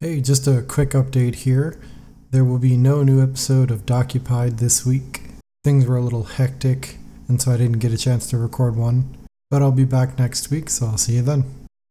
Hey, just a quick update here. There will be no new episode of Dokupied this week. Things were a little hectic, and so I didn't get a chance to record one. But I'll be back next week, so I'll see you then.